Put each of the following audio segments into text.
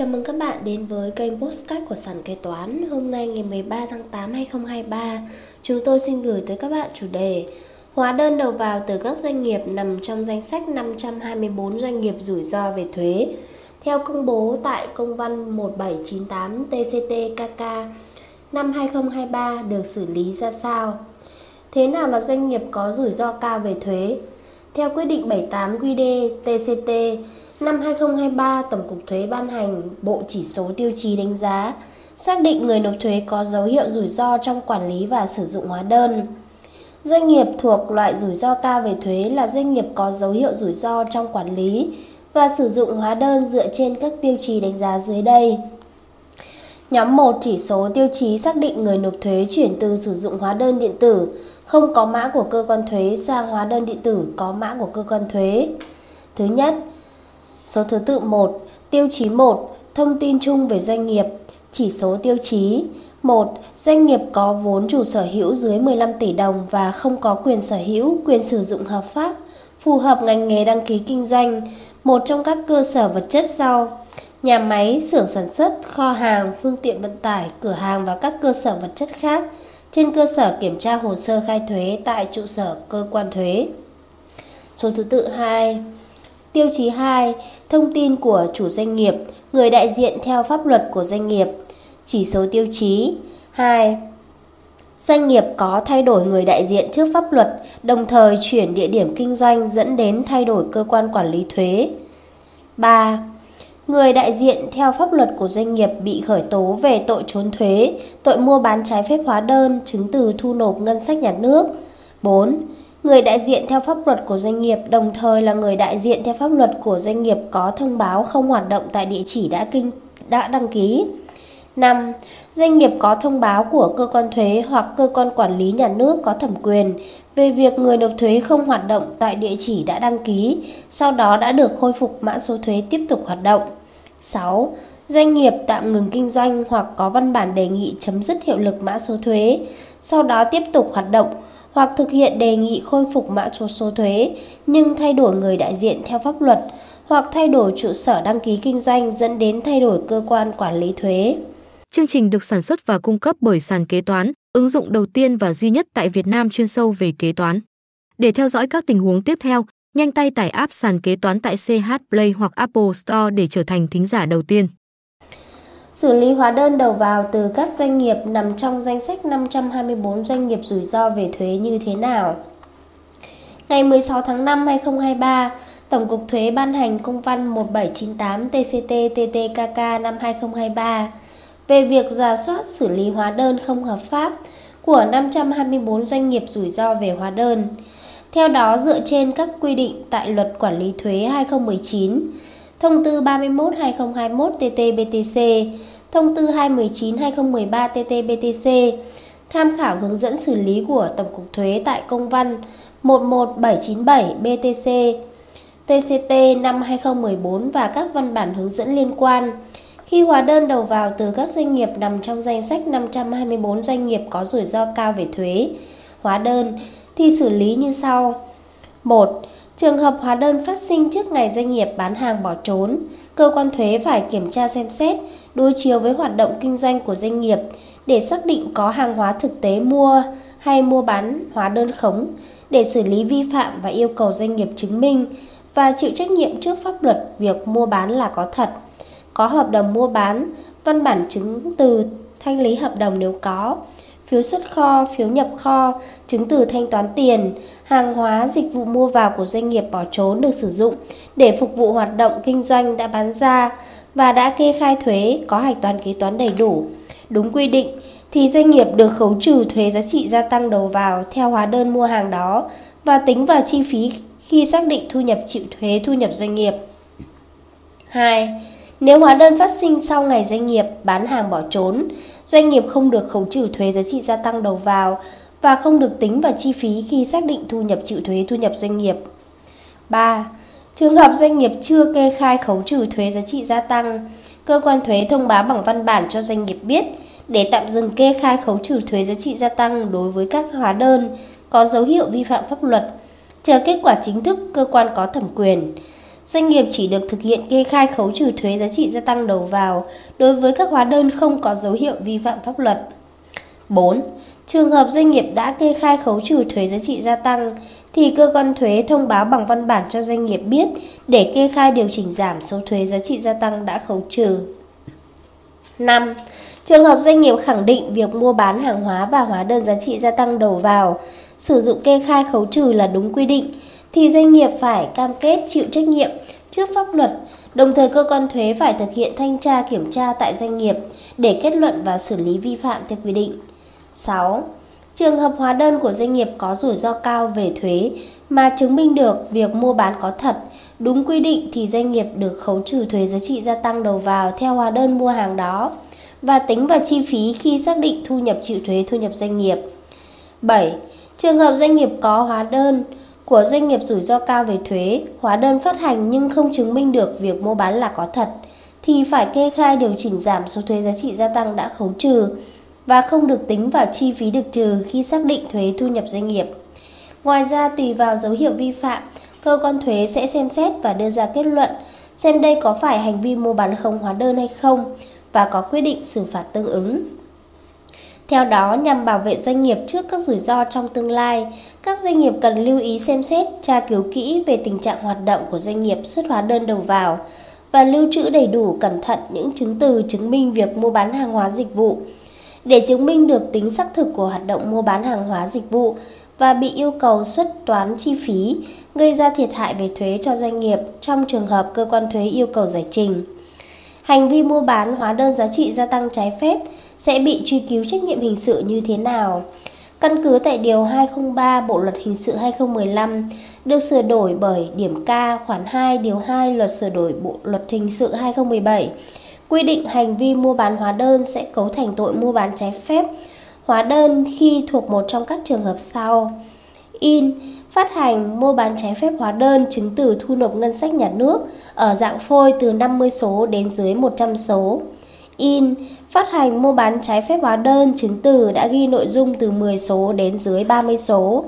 Chào mừng các bạn đến với kênh Postcard của Sản Kế Toán Hôm nay ngày 13 tháng 8 2023 Chúng tôi xin gửi tới các bạn chủ đề Hóa đơn đầu vào từ các doanh nghiệp nằm trong danh sách 524 doanh nghiệp rủi ro về thuế Theo công bố tại công văn 1798 TCT-KK năm 2023 được xử lý ra sao? Thế nào là doanh nghiệp có rủi ro cao về thuế? Theo quyết định 78 QD TCT Năm 2023, Tổng cục Thuế ban hành bộ chỉ số tiêu chí đánh giá, xác định người nộp thuế có dấu hiệu rủi ro trong quản lý và sử dụng hóa đơn. Doanh nghiệp thuộc loại rủi ro cao về thuế là doanh nghiệp có dấu hiệu rủi ro trong quản lý và sử dụng hóa đơn dựa trên các tiêu chí đánh giá dưới đây. Nhóm 1 chỉ số tiêu chí xác định người nộp thuế chuyển từ sử dụng hóa đơn điện tử không có mã của cơ quan thuế sang hóa đơn điện tử có mã của cơ quan thuế. Thứ nhất, Số thứ tự 1, tiêu chí 1, thông tin chung về doanh nghiệp, chỉ số tiêu chí 1. Doanh nghiệp có vốn chủ sở hữu dưới 15 tỷ đồng và không có quyền sở hữu, quyền sử dụng hợp pháp, phù hợp ngành nghề đăng ký kinh doanh, một trong các cơ sở vật chất sau: nhà máy, xưởng sản xuất, kho hàng, phương tiện vận tải, cửa hàng và các cơ sở vật chất khác trên cơ sở kiểm tra hồ sơ khai thuế tại trụ sở cơ quan thuế. Số thứ tự 2 Tiêu chí 2. Thông tin của chủ doanh nghiệp, người đại diện theo pháp luật của doanh nghiệp. Chỉ số tiêu chí 2. Doanh nghiệp có thay đổi người đại diện trước pháp luật, đồng thời chuyển địa điểm kinh doanh dẫn đến thay đổi cơ quan quản lý thuế. 3. Người đại diện theo pháp luật của doanh nghiệp bị khởi tố về tội trốn thuế, tội mua bán trái phép hóa đơn, chứng từ thu nộp ngân sách nhà nước. 4 Người đại diện theo pháp luật của doanh nghiệp đồng thời là người đại diện theo pháp luật của doanh nghiệp có thông báo không hoạt động tại địa chỉ đã kinh đã đăng ký. 5. Doanh nghiệp có thông báo của cơ quan thuế hoặc cơ quan quản lý nhà nước có thẩm quyền về việc người nộp thuế không hoạt động tại địa chỉ đã đăng ký, sau đó đã được khôi phục mã số thuế tiếp tục hoạt động. 6. Doanh nghiệp tạm ngừng kinh doanh hoặc có văn bản đề nghị chấm dứt hiệu lực mã số thuế, sau đó tiếp tục hoạt động hoặc thực hiện đề nghị khôi phục mã số số thuế nhưng thay đổi người đại diện theo pháp luật hoặc thay đổi trụ sở đăng ký kinh doanh dẫn đến thay đổi cơ quan quản lý thuế. Chương trình được sản xuất và cung cấp bởi sàn kế toán, ứng dụng đầu tiên và duy nhất tại Việt Nam chuyên sâu về kế toán. Để theo dõi các tình huống tiếp theo, nhanh tay tải app sàn kế toán tại CH Play hoặc Apple Store để trở thành thính giả đầu tiên. Xử lý hóa đơn đầu vào từ các doanh nghiệp nằm trong danh sách 524 doanh nghiệp rủi ro về thuế như thế nào? Ngày 16 tháng 5 2023, Tổng cục Thuế ban hành công văn 1798 TCT-TTKK năm 2023 về việc giả soát xử lý hóa đơn không hợp pháp của 524 doanh nghiệp rủi ro về hóa đơn. Theo đó, dựa trên các quy định tại Luật Quản lý thuế 2019, Thông tư 31/2021 TT-BTC, Thông tư 219/2013 TT-BTC, tham khảo hướng dẫn xử lý của Tổng cục Thuế tại công văn 11797 BTC, TCT năm 2014 và các văn bản hướng dẫn liên quan. Khi hóa đơn đầu vào từ các doanh nghiệp nằm trong danh sách 524 doanh nghiệp có rủi ro cao về thuế, hóa đơn thì xử lý như sau. 1. Trường hợp hóa đơn phát sinh trước ngày doanh nghiệp bán hàng bỏ trốn, cơ quan thuế phải kiểm tra xem xét, đối chiếu với hoạt động kinh doanh của doanh nghiệp để xác định có hàng hóa thực tế mua hay mua bán hóa đơn khống để xử lý vi phạm và yêu cầu doanh nghiệp chứng minh và chịu trách nhiệm trước pháp luật việc mua bán là có thật, có hợp đồng mua bán, văn bản chứng từ thanh lý hợp đồng nếu có, phiếu xuất kho, phiếu nhập kho, chứng từ thanh toán tiền, hàng hóa, dịch vụ mua vào của doanh nghiệp bỏ trốn được sử dụng để phục vụ hoạt động kinh doanh đã bán ra và đã kê khai thuế có hạch toán kế toán đầy đủ, đúng quy định thì doanh nghiệp được khấu trừ thuế giá trị gia tăng đầu vào theo hóa đơn mua hàng đó và tính vào chi phí khi xác định thu nhập chịu thuế thu nhập doanh nghiệp. 2. Nếu hóa đơn phát sinh sau ngày doanh nghiệp bán hàng bỏ trốn, doanh nghiệp không được khấu trừ thuế giá trị gia tăng đầu vào và không được tính vào chi phí khi xác định thu nhập chịu thuế thu nhập doanh nghiệp. 3. Trường hợp doanh nghiệp chưa kê khai khấu trừ thuế giá trị gia tăng, cơ quan thuế thông báo bằng văn bản cho doanh nghiệp biết để tạm dừng kê khai khấu trừ thuế giá trị gia tăng đối với các hóa đơn có dấu hiệu vi phạm pháp luật, chờ kết quả chính thức cơ quan có thẩm quyền doanh nghiệp chỉ được thực hiện kê khai khấu trừ thuế giá trị gia tăng đầu vào đối với các hóa đơn không có dấu hiệu vi phạm pháp luật. 4. Trường hợp doanh nghiệp đã kê khai khấu trừ thuế giá trị gia tăng thì cơ quan thuế thông báo bằng văn bản cho doanh nghiệp biết để kê khai điều chỉnh giảm số thuế giá trị gia tăng đã khấu trừ. 5. Trường hợp doanh nghiệp khẳng định việc mua bán hàng hóa và hóa đơn giá trị gia tăng đầu vào sử dụng kê khai khấu trừ là đúng quy định thì doanh nghiệp phải cam kết chịu trách nhiệm trước pháp luật, đồng thời cơ quan thuế phải thực hiện thanh tra kiểm tra tại doanh nghiệp để kết luận và xử lý vi phạm theo quy định. 6. Trường hợp hóa đơn của doanh nghiệp có rủi ro cao về thuế mà chứng minh được việc mua bán có thật, đúng quy định thì doanh nghiệp được khấu trừ thuế giá trị gia tăng đầu vào theo hóa đơn mua hàng đó và tính vào chi phí khi xác định thu nhập chịu thuế thu nhập doanh nghiệp. 7. Trường hợp doanh nghiệp có hóa đơn của doanh nghiệp rủi ro cao về thuế, hóa đơn phát hành nhưng không chứng minh được việc mua bán là có thật, thì phải kê khai điều chỉnh giảm số thuế giá trị gia tăng đã khấu trừ và không được tính vào chi phí được trừ khi xác định thuế thu nhập doanh nghiệp. Ngoài ra, tùy vào dấu hiệu vi phạm, cơ quan thuế sẽ xem xét và đưa ra kết luận xem đây có phải hành vi mua bán không hóa đơn hay không và có quyết định xử phạt tương ứng. Theo đó, nhằm bảo vệ doanh nghiệp trước các rủi ro trong tương lai, các doanh nghiệp cần lưu ý xem xét, tra cứu kỹ về tình trạng hoạt động của doanh nghiệp xuất hóa đơn đầu vào và lưu trữ đầy đủ cẩn thận những chứng từ chứng minh việc mua bán hàng hóa dịch vụ. Để chứng minh được tính xác thực của hoạt động mua bán hàng hóa dịch vụ và bị yêu cầu xuất toán chi phí, gây ra thiệt hại về thuế cho doanh nghiệp trong trường hợp cơ quan thuế yêu cầu giải trình. Hành vi mua bán hóa đơn giá trị gia tăng trái phép sẽ bị truy cứu trách nhiệm hình sự như thế nào? Căn cứ tại Điều 203 Bộ Luật Hình sự 2015 được sửa đổi bởi điểm K khoản 2 Điều 2 Luật sửa đổi Bộ Luật Hình sự 2017 quy định hành vi mua bán hóa đơn sẽ cấu thành tội mua bán trái phép hóa đơn khi thuộc một trong các trường hợp sau. In, phát hành, mua bán trái phép hóa đơn chứng từ thu nộp ngân sách nhà nước ở dạng phôi từ 50 số đến dưới 100 số. In, phát hành, mua bán trái phép hóa đơn chứng từ đã ghi nội dung từ 10 số đến dưới 30 số.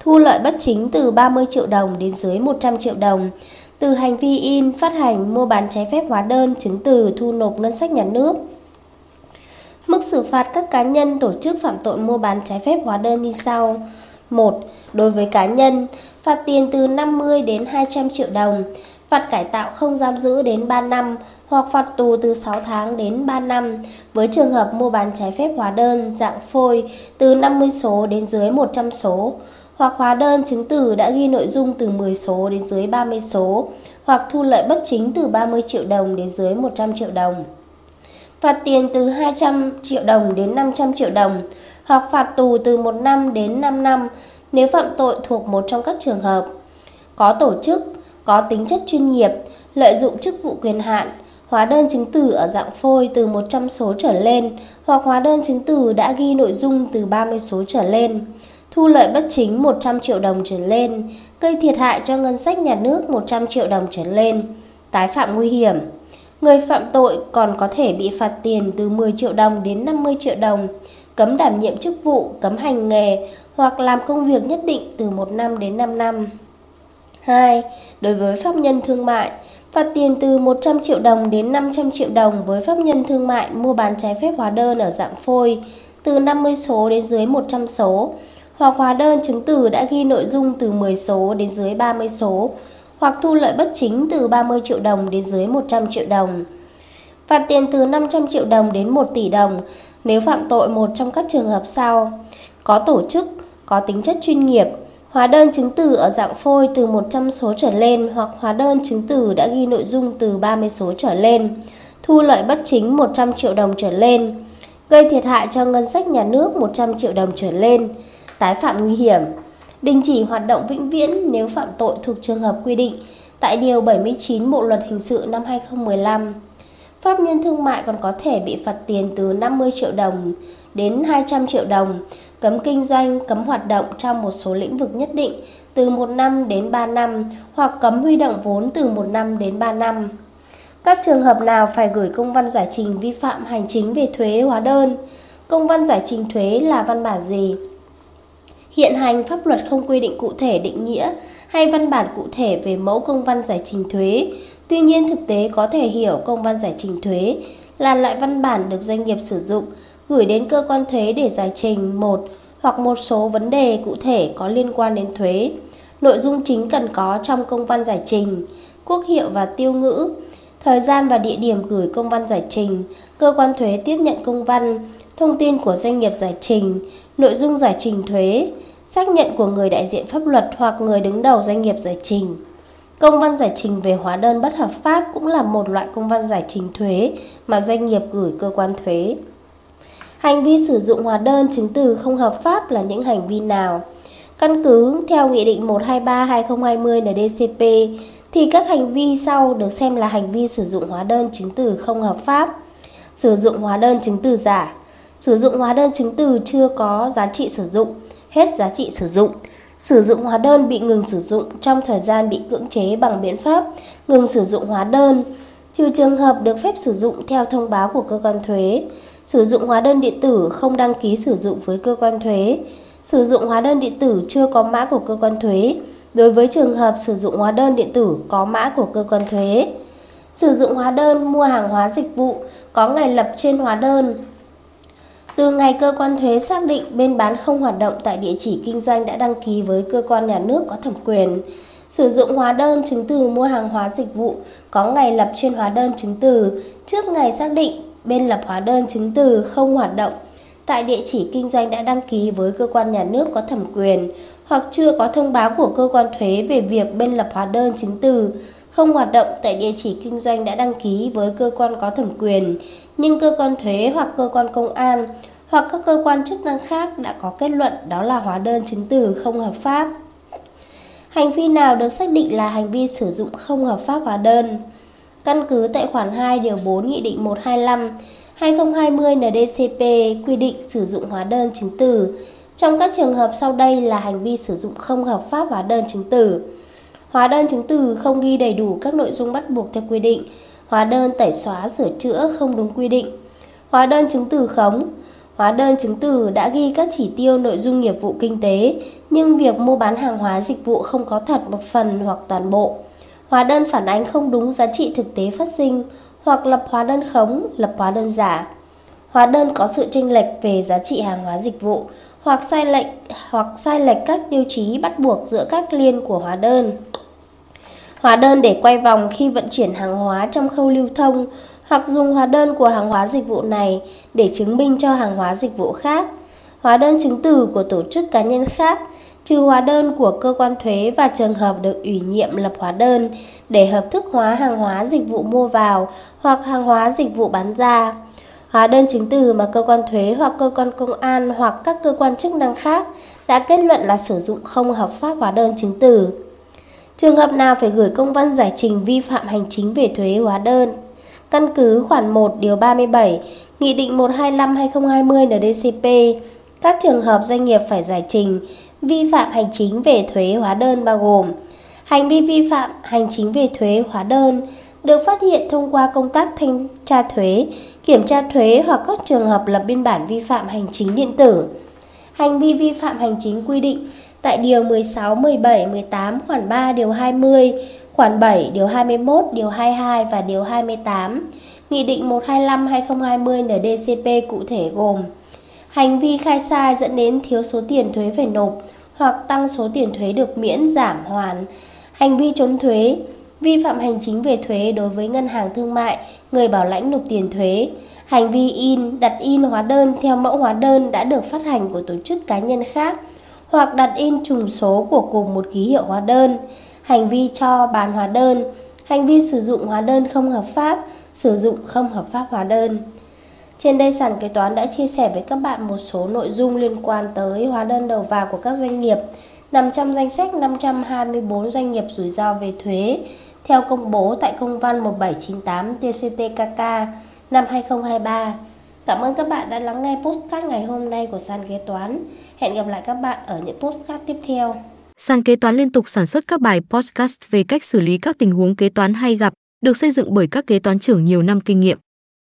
Thu lợi bất chính từ 30 triệu đồng đến dưới 100 triệu đồng từ hành vi in, phát hành, mua bán trái phép hóa đơn, chứng từ thu nộp ngân sách nhà nước. Mức xử phạt các cá nhân tổ chức phạm tội mua bán trái phép hóa đơn như sau. 1. Đối với cá nhân, phạt tiền từ 50 đến 200 triệu đồng, phạt cải tạo không giam giữ đến 3 năm hoặc phạt tù từ 6 tháng đến 3 năm với trường hợp mua bán trái phép hóa đơn dạng phôi từ 50 số đến dưới 100 số hoặc hóa đơn chứng từ đã ghi nội dung từ 10 số đến dưới 30 số hoặc thu lợi bất chính từ 30 triệu đồng đến dưới 100 triệu đồng. Phạt tiền từ 200 triệu đồng đến 500 triệu đồng hoặc phạt tù từ 1 năm đến 5 năm nếu phạm tội thuộc một trong các trường hợp có tổ chức, có tính chất chuyên nghiệp, lợi dụng chức vụ quyền hạn, hóa đơn chứng từ ở dạng phôi từ 100 số trở lên hoặc hóa đơn chứng từ đã ghi nội dung từ 30 số trở lên, thu lợi bất chính 100 triệu đồng trở lên, gây thiệt hại cho ngân sách nhà nước 100 triệu đồng trở lên, tái phạm nguy hiểm. Người phạm tội còn có thể bị phạt tiền từ 10 triệu đồng đến 50 triệu đồng, cấm đảm nhiệm chức vụ, cấm hành nghề hoặc làm công việc nhất định từ 1 năm đến 5 năm. 2. Đối với pháp nhân thương mại, phạt tiền từ 100 triệu đồng đến 500 triệu đồng với pháp nhân thương mại mua bán trái phép hóa đơn ở dạng phôi từ 50 số đến dưới 100 số hoặc hóa đơn chứng từ đã ghi nội dung từ 10 số đến dưới 30 số hoặc thu lợi bất chính từ 30 triệu đồng đến dưới 100 triệu đồng. Phạt tiền từ 500 triệu đồng đến 1 tỷ đồng nếu phạm tội một trong các trường hợp sau: có tổ chức, có tính chất chuyên nghiệp, hóa đơn chứng từ ở dạng phôi từ 100 số trở lên hoặc hóa đơn chứng từ đã ghi nội dung từ 30 số trở lên, thu lợi bất chính 100 triệu đồng trở lên, gây thiệt hại cho ngân sách nhà nước 100 triệu đồng trở lên, tái phạm nguy hiểm, đình chỉ hoạt động vĩnh viễn nếu phạm tội thuộc trường hợp quy định tại Điều 79 Bộ Luật Hình sự năm 2015. Pháp nhân thương mại còn có thể bị phạt tiền từ 50 triệu đồng đến 200 triệu đồng, cấm kinh doanh, cấm hoạt động trong một số lĩnh vực nhất định từ 1 năm đến 3 năm hoặc cấm huy động vốn từ 1 năm đến 3 năm. Các trường hợp nào phải gửi công văn giải trình vi phạm hành chính về thuế hóa đơn? Công văn giải trình thuế là văn bản gì? Hiện hành pháp luật không quy định cụ thể định nghĩa hay văn bản cụ thể về mẫu công văn giải trình thuế. Tuy nhiên thực tế có thể hiểu công văn giải trình thuế là loại văn bản được doanh nghiệp sử dụng gửi đến cơ quan thuế để giải trình một hoặc một số vấn đề cụ thể có liên quan đến thuế. Nội dung chính cần có trong công văn giải trình, quốc hiệu và tiêu ngữ, thời gian và địa điểm gửi công văn giải trình, cơ quan thuế tiếp nhận công văn, thông tin của doanh nghiệp giải trình, nội dung giải trình thuế, xác nhận của người đại diện pháp luật hoặc người đứng đầu doanh nghiệp giải trình. Công văn giải trình về hóa đơn bất hợp pháp cũng là một loại công văn giải trình thuế mà doanh nghiệp gửi cơ quan thuế. Hành vi sử dụng hóa đơn chứng từ không hợp pháp là những hành vi nào? Căn cứ theo Nghị định 123-2020 NDCP thì các hành vi sau được xem là hành vi sử dụng hóa đơn chứng từ không hợp pháp. Sử dụng hóa đơn chứng từ giả Sử dụng hóa đơn chứng từ chưa có giá trị sử dụng, hết giá trị sử dụng. Sử dụng hóa đơn bị ngừng sử dụng trong thời gian bị cưỡng chế bằng biện pháp ngừng sử dụng hóa đơn, trừ trường hợp được phép sử dụng theo thông báo của cơ quan thuế. Sử dụng hóa đơn điện tử không đăng ký sử dụng với cơ quan thuế. Sử dụng hóa đơn điện tử chưa có mã của cơ quan thuế đối với trường hợp sử dụng hóa đơn điện tử có mã của cơ quan thuế. Sử dụng hóa đơn mua hàng hóa dịch vụ có ngày lập trên hóa đơn từ ngày cơ quan thuế xác định bên bán không hoạt động tại địa chỉ kinh doanh đã đăng ký với cơ quan nhà nước có thẩm quyền, sử dụng hóa đơn chứng từ mua hàng hóa dịch vụ có ngày lập trên hóa đơn chứng từ trước ngày xác định bên lập hóa đơn chứng từ không hoạt động tại địa chỉ kinh doanh đã đăng ký với cơ quan nhà nước có thẩm quyền hoặc chưa có thông báo của cơ quan thuế về việc bên lập hóa đơn chứng từ không hoạt động tại địa chỉ kinh doanh đã đăng ký với cơ quan có thẩm quyền, nhưng cơ quan thuế hoặc cơ quan công an hoặc các cơ quan chức năng khác đã có kết luận đó là hóa đơn chứng từ không hợp pháp. Hành vi nào được xác định là hành vi sử dụng không hợp pháp hóa đơn? Căn cứ tại khoản 2 điều 4 Nghị định 125 2020 NDCP quy định sử dụng hóa đơn chứng từ trong các trường hợp sau đây là hành vi sử dụng không hợp pháp hóa đơn chứng từ. Hóa đơn chứng từ không ghi đầy đủ các nội dung bắt buộc theo quy định. Hóa đơn tẩy xóa sửa chữa không đúng quy định. Hóa đơn chứng từ khống. Hóa đơn chứng từ đã ghi các chỉ tiêu nội dung nghiệp vụ kinh tế, nhưng việc mua bán hàng hóa dịch vụ không có thật một phần hoặc toàn bộ. Hóa đơn phản ánh không đúng giá trị thực tế phát sinh, hoặc lập hóa đơn khống, lập hóa đơn giả. Hóa đơn có sự chênh lệch về giá trị hàng hóa dịch vụ, hoặc sai lệch hoặc sai lệch các tiêu chí bắt buộc giữa các liên của hóa đơn. Hóa đơn để quay vòng khi vận chuyển hàng hóa trong khâu lưu thông hoặc dùng hóa đơn của hàng hóa dịch vụ này để chứng minh cho hàng hóa dịch vụ khác. Hóa đơn chứng từ của tổ chức cá nhân khác trừ hóa đơn của cơ quan thuế và trường hợp được ủy nhiệm lập hóa đơn để hợp thức hóa hàng hóa dịch vụ mua vào hoặc hàng hóa dịch vụ bán ra. Hóa đơn chứng từ mà cơ quan thuế hoặc cơ quan công an hoặc các cơ quan chức năng khác đã kết luận là sử dụng không hợp pháp hóa đơn chứng từ. Trường hợp nào phải gửi công văn giải trình vi phạm hành chính về thuế hóa đơn? Căn cứ khoản 1 điều 37, Nghị định 125/2020 NDCP, các trường hợp doanh nghiệp phải giải trình vi phạm hành chính về thuế hóa đơn bao gồm hành vi vi phạm hành chính về thuế hóa đơn được phát hiện thông qua công tác thanh tra thuế, kiểm tra thuế hoặc các trường hợp lập biên bản vi phạm hành chính điện tử. Hành vi vi phạm hành chính quy định tại Điều 16, 17, 18, khoản 3, Điều 20, khoản 7, Điều 21, Điều 22 và Điều 28, Nghị định 125-2020 NDCP cụ thể gồm Hành vi khai sai dẫn đến thiếu số tiền thuế phải nộp hoặc tăng số tiền thuế được miễn giảm hoàn, hành vi trốn thuế, vi phạm hành chính về thuế đối với ngân hàng thương mại, người bảo lãnh nộp tiền thuế, hành vi in, đặt in hóa đơn theo mẫu hóa đơn đã được phát hành của tổ chức cá nhân khác hoặc đặt in trùng số của cùng một ký hiệu hóa đơn, hành vi cho bán hóa đơn, hành vi sử dụng hóa đơn không hợp pháp, sử dụng không hợp pháp hóa đơn. Trên đây sàn kế toán đã chia sẻ với các bạn một số nội dung liên quan tới hóa đơn đầu vào của các doanh nghiệp nằm trong danh sách 524 doanh nghiệp rủi ro về thuế theo công bố tại công văn 1798 TCTKK năm 2023. Cảm ơn các bạn đã lắng nghe postcard ngày hôm nay của sàn kế toán. Hẹn gặp lại các bạn ở những postcard tiếp theo. Sàn kế toán liên tục sản xuất các bài podcast về cách xử lý các tình huống kế toán hay gặp, được xây dựng bởi các kế toán trưởng nhiều năm kinh nghiệm.